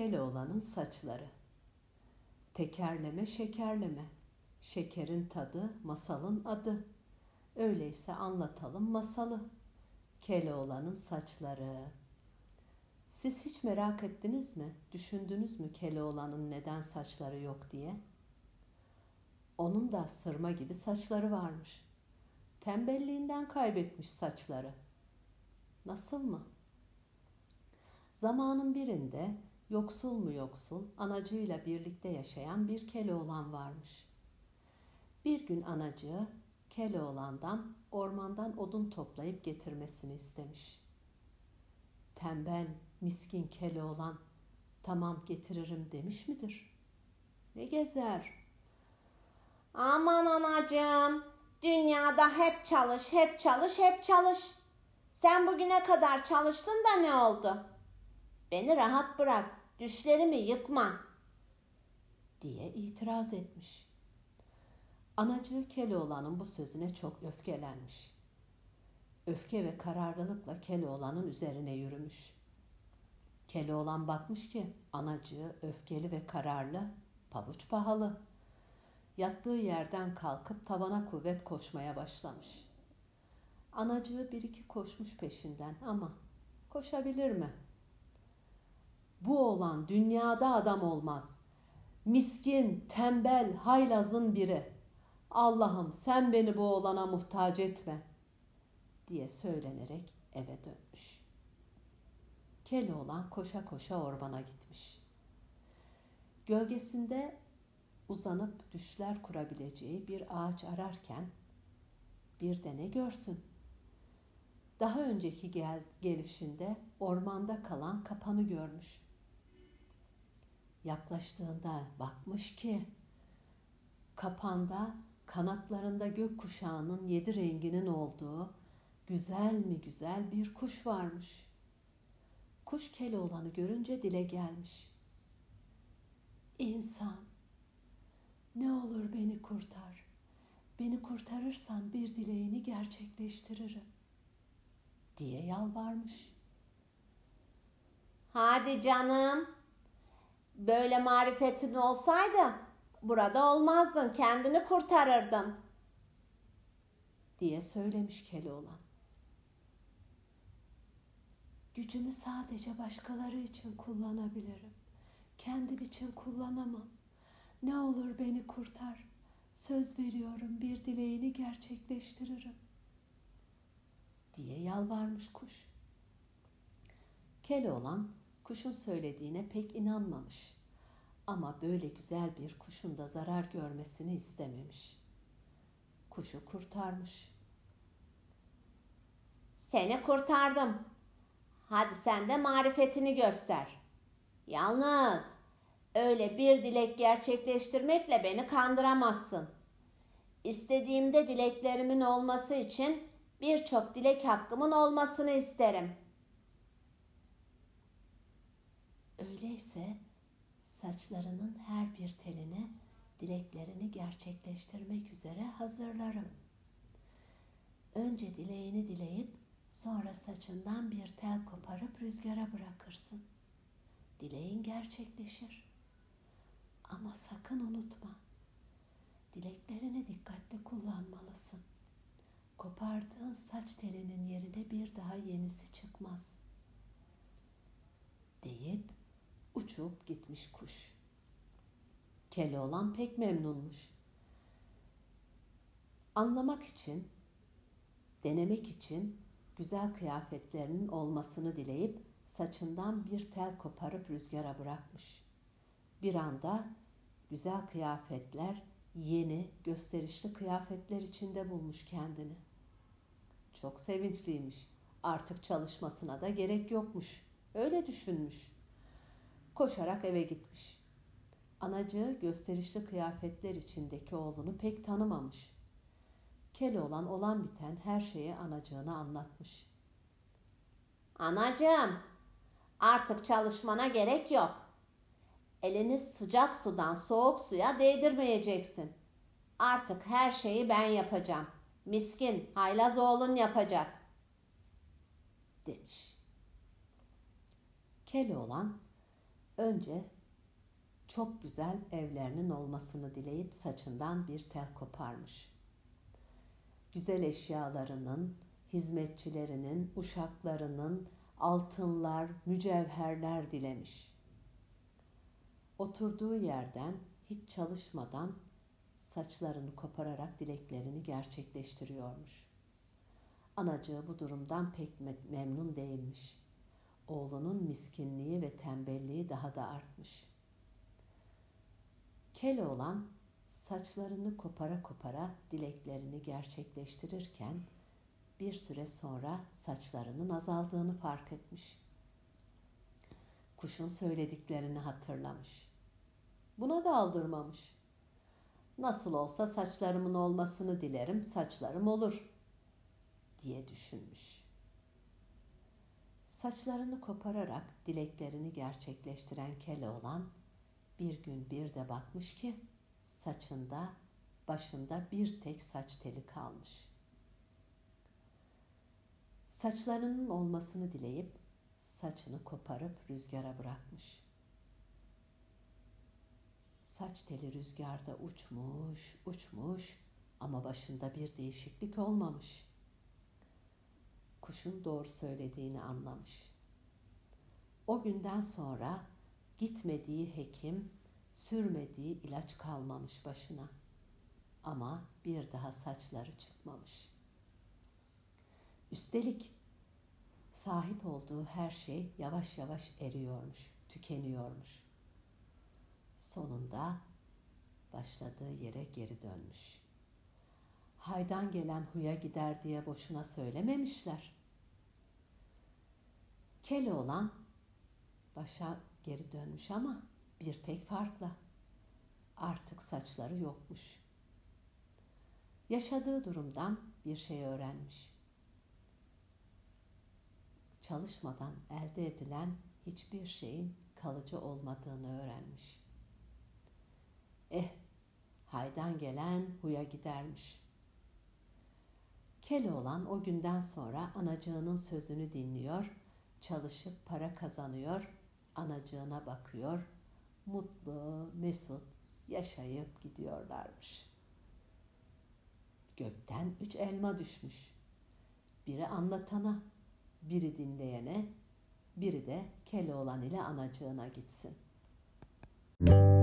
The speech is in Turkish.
Keloğlan'ın saçları. Tekerleme şekerleme. Şekerin tadı, masalın adı. Öyleyse anlatalım masalı. Keloğlan'ın saçları. Siz hiç merak ettiniz mi? Düşündünüz mü Keloğlan'ın neden saçları yok diye? Onun da sırma gibi saçları varmış. Tembelliğinden kaybetmiş saçları. Nasıl mı? Zamanın birinde yoksul mu yoksul anacığıyla birlikte yaşayan bir Keloğlan varmış. Bir gün anacığı Keloğlan'dan ormandan odun toplayıp getirmesini istemiş. Tembel, miskin Keloğlan tamam getiririm demiş midir? Ne gezer? Aman anacığım, dünyada hep çalış, hep çalış, hep çalış. Sen bugüne kadar çalıştın da ne oldu? Beni rahat bırak, düşlerimi yıkma. diye itiraz etmiş. Anacığı Keloğlan'ın bu sözüne çok öfkelenmiş. Öfke ve kararlılıkla Keloğlan'ın üzerine yürümüş. Keloğlan bakmış ki anacığı öfkeli ve kararlı, pabuç pahalı. Yattığı yerden kalkıp tavana kuvvet koşmaya başlamış. Anacığı bir iki koşmuş peşinden ama koşabilir mi? Bu oğlan dünyada adam olmaz. Miskin, tembel, haylazın biri. Allah'ım sen beni bu oğlana muhtaç etme diye söylenerek eve dönmüş. Keloğlan koşa koşa ormana gitmiş. Gölgesinde uzanıp düşler kurabileceği bir ağaç ararken bir de ne görsün? Daha önceki gel gelişinde ormanda kalan kapanı görmüş. Yaklaştığında bakmış ki kapanda kanatlarında gök kuşağının yedi renginin olduğu güzel mi güzel bir kuş varmış. Kuş Keloğlan'ı görünce dile gelmiş. İnsan, ne olur beni kurtar. Beni kurtarırsan bir dileğini gerçekleştiririm diye yalvarmış. Hadi canım. Böyle marifetin olsaydı burada olmazdın, kendini kurtarırdın. diye söylemiş Keloğlan. Gücümü sadece başkaları için kullanabilirim. Kendim için kullanamam. Ne olur beni kurtar. Söz veriyorum bir dileğini gerçekleştiririm. Diye yalvarmış kuş. Keloğlan kuşun söylediğine pek inanmamış. Ama böyle güzel bir kuşun da zarar görmesini istememiş. Kuşu kurtarmış. Seni kurtardım. Hadi sen de marifetini göster. Yalnız öyle bir dilek gerçekleştirmekle beni kandıramazsın. İstediğimde dileklerimin olması için birçok dilek hakkımın olmasını isterim. Öyleyse saçlarının her bir teline dileklerini gerçekleştirmek üzere hazırlarım. Önce dileğini dileyip sonra saçından bir tel koparıp rüzgara bırakırsın. Dileğin gerçekleşir. Ama sakın unutma. Dileklerini dikkatli kullanmalısın. Kopardığın saç telinin yerine bir daha yenisi çıkmaz. Deyip uçup gitmiş kuş. Keloğlan pek memnunmuş. Anlamak için, denemek için güzel kıyafetlerinin olmasını dileyip saçından bir tel koparıp rüzgara bırakmış. Bir anda güzel kıyafetler, yeni, gösterişli kıyafetler içinde bulmuş kendini. Çok sevinçliymiş. Artık çalışmasına da gerek yokmuş. Öyle düşünmüş. Koşarak eve gitmiş. Anacığı gösterişli kıyafetler içindeki oğlunu pek tanımamış. Keloğlan olan biten her şeyi anacığına anlatmış. Anacığım, artık çalışmana gerek yok. Elini sıcak sudan soğuk suya değdirmeyeceksin. Artık her şeyi ben yapacağım. Miskin, haylaz oğlun yapacak. Demiş. Keloğlan Önce çok güzel evlerinin olmasını dileyip saçından bir tel koparmış. Güzel eşyalarının, hizmetçilerinin, uşaklarının altınlar, mücevherler dilemiş. Oturduğu yerden hiç çalışmadan saçlarını kopararak dileklerini gerçekleştiriyormuş. Anacığı bu durumdan pek memnun değilmiş. Oğlunun miskinliği ve tembelliği daha da artmış. Keloğlan saçlarını kopara kopara dileklerini gerçekleştirirken bir süre sonra saçlarının azaldığını fark etmiş. Kuşun söylediklerini hatırlamış. Buna da aldırmamış. Nasıl olsa saçlarımın olmasını dilerim, saçlarım olur diye düşünmüş. Saçlarını kopararak dileklerini gerçekleştiren Keloğlan bir gün bir de bakmış ki saçında, başında bir tek saç teli kalmış. Saçlarının olmasını dileyip saçını koparıp rüzgara bırakmış. Saç teli rüzgarda uçmuş, uçmuş ama başında bir değişiklik olmamış. Kuşun doğru söylediğini anlamış. O günden sonra gitmediği hekim, sürmediği ilaç kalmamış başına. Ama bir daha saçları çıkmamış. Üstelik sahip olduğu her şey yavaş yavaş eriyormuş, tükeniyormuş. Sonunda başladığı yere geri dönmüş. Haydan gelen huya gider diye boşuna söylememişler. Keloğlan başa geri dönmüş ama bir tek farkla. Artık saçları yokmuş. Yaşadığı durumdan bir şey öğrenmiş. Çalışmadan elde edilen hiçbir şeyin kalıcı olmadığını öğrenmiş. Eh, haydan gelen huya gidermiş. Keloğlan o günden sonra anacığının sözünü dinliyor, çalışıp para kazanıyor, anacığına bakıyor, mutlu, mesut yaşayıp gidiyorlarmış. Gökten üç elma düşmüş. Biri anlatana, biri dinleyene, biri de Keloğlan ile anacığına gitsin. Müzik